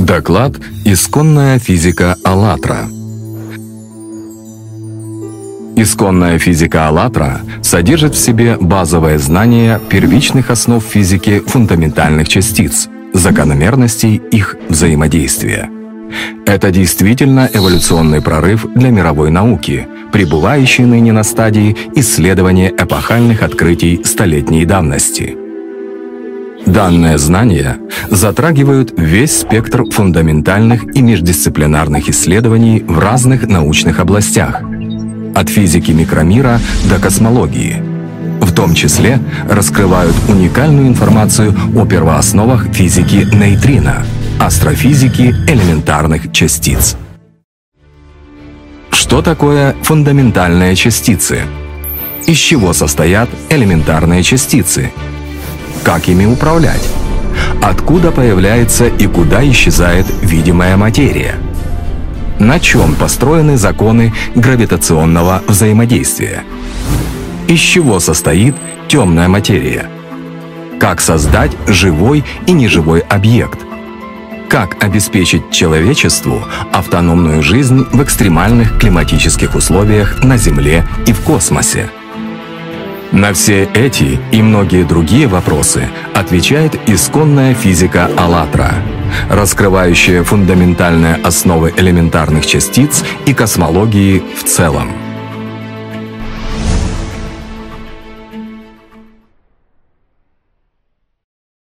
Доклад «Исконная физика АЛЛАТРА». Исконная физика АЛЛАТРА содержит в себе базовое знание первичных основ физики фундаментальных частиц, закономерностей их взаимодействия. Это действительно эволюционный прорыв для мировой науки, пребывающий ныне на стадии исследования эпохальных открытий столетней давности. Данные знания затрагивают весь спектр фундаментальных и междисциплинарных исследований в разных научных областях, от физики микромира до космологии. В том числе раскрывают уникальную информацию о первоосновах физики нейтрино, астрофизики элементарных частиц. Что такое фундаментальные частицы? Из чего состоят элементарные частицы? Как ими управлять? Откуда появляется и куда исчезает видимая материя? На чем построены законы гравитационного взаимодействия? Из чего состоит темная материя? Как создать живой и неживой объект? Как обеспечить человечеству автономную жизнь в экстремальных климатических условиях на Земле и в космосе? На все эти и многие другие вопросы отвечает исконная физика «АЛЛАТРА», раскрывающая фундаментальные основы элементарных частиц и космологии в целом.